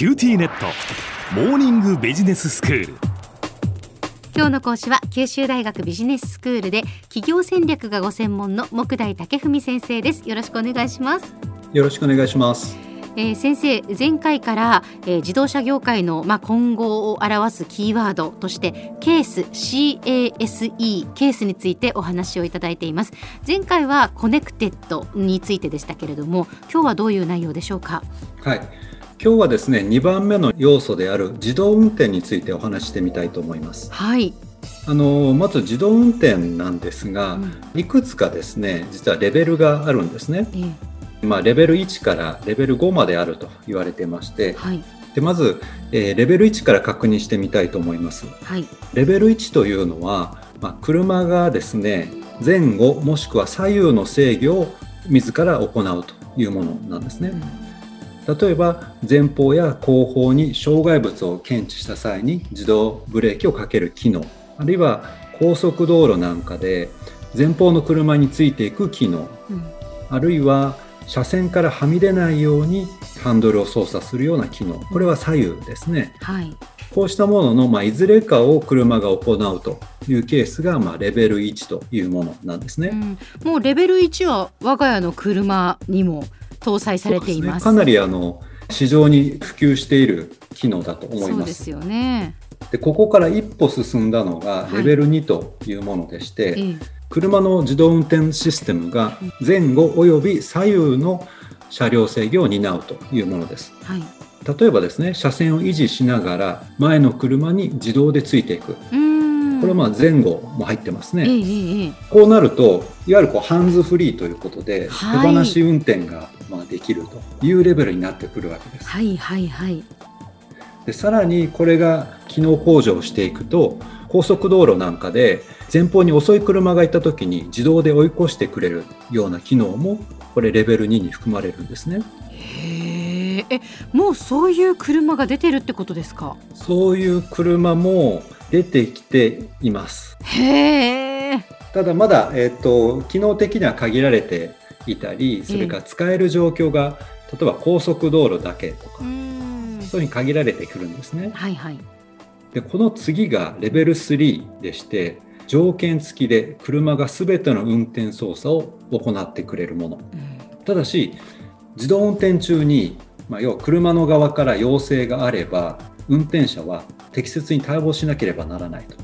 QTnet。モーニングビジネススクール。今日の講師は九州大学ビジネススクールで企業戦略がご専門の目代武史先生です。よろしくお願いします。よろしくお願いします。えー、先生前回から、えー、自動車業界の、まあ、今後を表すキーワードとしてケース CASE ケースについてお話をいただいています。前回はコネクテッドについてでしたけれども今日はどういう内容でしょうか？はい今日はですね2番目の要素である自動運転についてお話してみたいと思います。はい。あのまず自動運転なんですが、うん、いくつかですね実はレベルがあるんですね、ええ。まあ、レベル1からレベル5まであると言われてまして、はい、でまず、えー、レベル1から確認してみたいと思います。はい、レベル1というのは、まあ、車がですね前後もしくは左右の制御を自ら行うというものなんですね。うん、例えば前方や後方に障害物を検知した際に自動ブレーキをかける機能あるいは高速道路なんかで前方の車についていく機能、うん、あるいは車線からはみ出ないようにハンドルを操作するような機能これは左右ですね、はい、こうしたものの、まあ、いずれかを車が行うというケースが、まあ、レベル1というものなんですね、うん、もうレベル1は我が家の車にも搭載されています、ね、かなりあの市場に普及している機能だと思います。そうですよね。でここから一歩進んだのがレベル2というものでして、はい車の自動運転システムが前後および左右の車両制御を担うというものです。はい、例えばですね車線を維持しながら前の車に自動でついていく。これはまあ前後も入ってますね、えー、こうなるといわゆるこうハンズフリーということで、手放し運転がまあできるというレベルになってくるわけです。はいはいはい、でさらにこれが機能向上していくと高速道路なんかで前方に遅い車がいた時に自動で追い越してくれるような機能もこれレベル2に含まれるんですね。へえもうそういう車が出てるってことですか？そういう車も出てきています。へえただまだ、えーと、機能的には限られていたりそれから使える状況が、例えば高速道路だけとかそういうに限られてくるんですね。はいはい、でこの次がレベル3でして条件付きで車が全ての運転操作を行ってくれるもの、うん、ただし自動運転中に、まあ、要は車の側から要請があれば運転者は適切に対応しなければならないと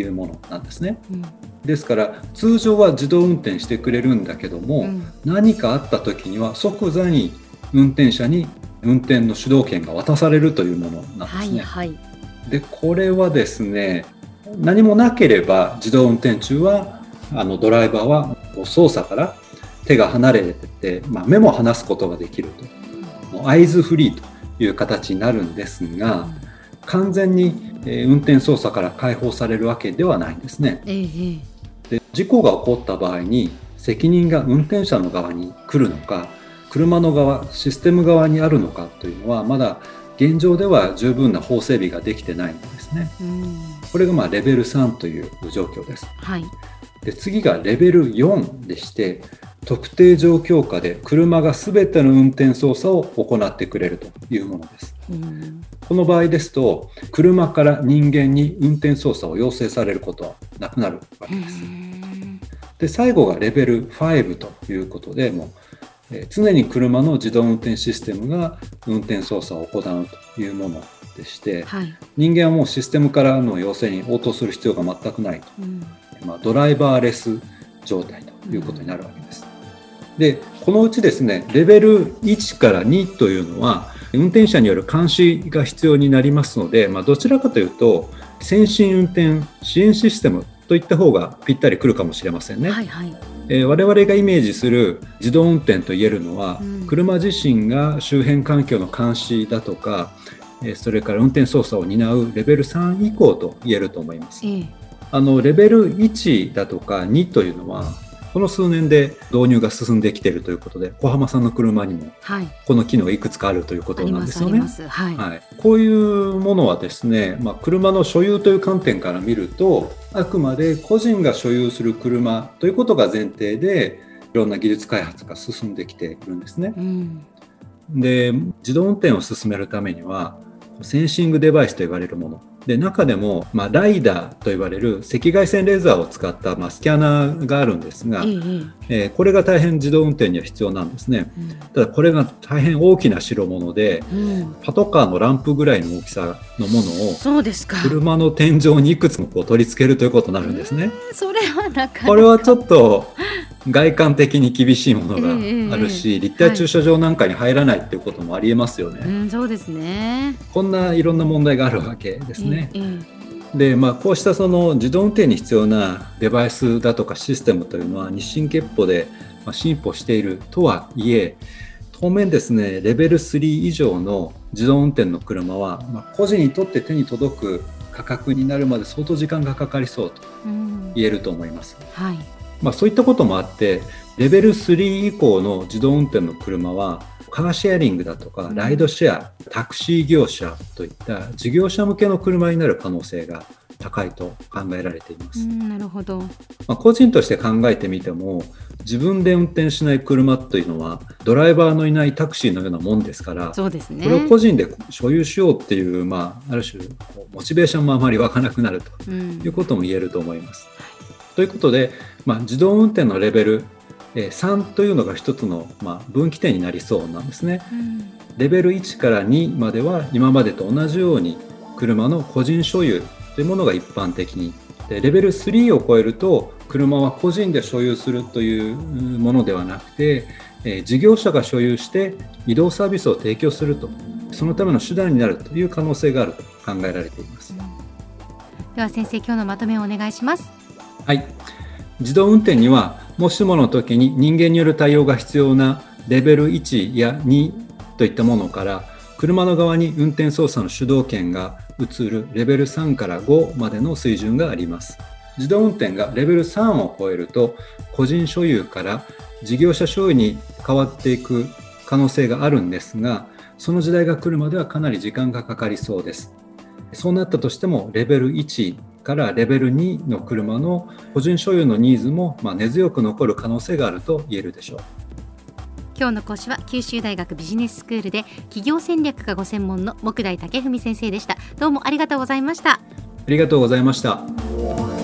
い。うものなんですね、はいうん、ですから通常は自動運転してくれるんだけども、うん、何かあった時には即座に運転者に運転の主導権が渡されるというものなんですね。はいはい、でこれはですね何もなければ自動運転中はあのドライバーは操作から手が離れてて、まあ、目も離すことができると。合図フリーという形になるんですが完全に運転操作から解放されるわけではないんですね。で事故が起こった場合に責任が運転者の側に来るのか車の側システム側にあるのかというのはまだ現状では十分な法整備ができてないんですね。これがまあレベル3という状況です。はい、で次がレベル4でして特定状況下で車が全ての運転操作を行ってくれるというものです。この場合ですと車から人間に運転操作を要請されることはなくなるわけです。で最後がレベル5ということでもう常に車の自動運転システムが運転操作を行うというものでして、はい、人間はもうシステムからの要請に応答する必要が全くないと、うん、まあ、ドライバーレス状態ということになるわけです。うん、でこのうちですねレベル1から2というのは運転者による監視が必要になりますので、まあ、どちらかというと先進運転支援システムといった方がぴったりくるかもしれませんね。はいはいえー、我々がイメージする自動運転と言えるのは、うん、車自身が周辺環境の監視だとか、えー、それから運転操作を担うレベル3以降と言えると思います。えー、あのレベル1だとか2というのはこの数年で導入が進んできているということで小浜さんの車にもこの機能がいくつかあるということなんですよね。はい、はい、こういうものはですね、まあ、車の所有という観点から見るとあくまで個人が所有する車ということが前提でいろんな技術開発が進んできているんですね。うん。で自動運転を進めるためにはセンシングデバイスと言われるもので中でも、まあ、ライダーと言われる赤外線レーザーを使った、まあ、スキャナーがあるんですが、ええー、これが大変自動運転には必要なんですね、うん、ただこれが大変大きな代物で、うん、パトカーのランプぐらいの大きさのものをそうですか。車の天井にいくつもこう取り付けるということになるんですね。それはなか。これはちょっと外観的に厳しいものがあるし、えー、立体駐車場なんかに入らないっていうこともありえますよね。はいうん、そうですねこんないろんな問題があるわけですね。えーでまあ、こうしたその自動運転に必要なデバイスだとかシステムというのは日進月歩で進歩しているとはいえ当面ですねレベル3以上の自動運転の車は、まあ、個人にとって手に届く価格になるまで相当時間がかかりそうと言えると思います。はい、まあ、そういったこともあってレベル3以降の自動運転の車はカーシェアリングだとかライドシェア、タクシー業者といった事業者向けの車になる可能性が高いと考えられています。なるほど。まあ、個人として考えてみても自分で運転しない車というのはドライバーのいないタクシーのようなもんですからそうです、ね、これを個人で所有しようっていう、まあ、ある種モチベーションもあまり湧かなくなるということも言えると思います。うん、ということで、まあ、自動運転のレベル3というのが一つの、まあ、分岐点になりそうなんですね、うん、レベル1から2までは今までと同じように車の個人所有というものが一般的に。でレベル3を超えると車は個人で所有するというものではなくて、え事業者が所有して移動サービスを提供すると。そのための手段になるという可能性があると考えられています、では先生今日のまとめをお願いしますはい。自動運転にはもしもの時に人間による対応が必要なレベル1や2といったものから車の側に運転操作の主導権が移るレベル3から5までの水準があります。自動運転がレベル3を超えると個人所有から事業者所有に変わっていく可能性があるんですがその時代が来るまではかなり時間がかかりそうです。そうなったとしてもレベル1からレベル2の車の個人所有のニーズもま根強く残る可能性があると言えるでしょう。今日の講師は九州大学ビジネススクールで企業戦略がご専門の木大武文先生でした。どうもありがとうございました。ありがとうございました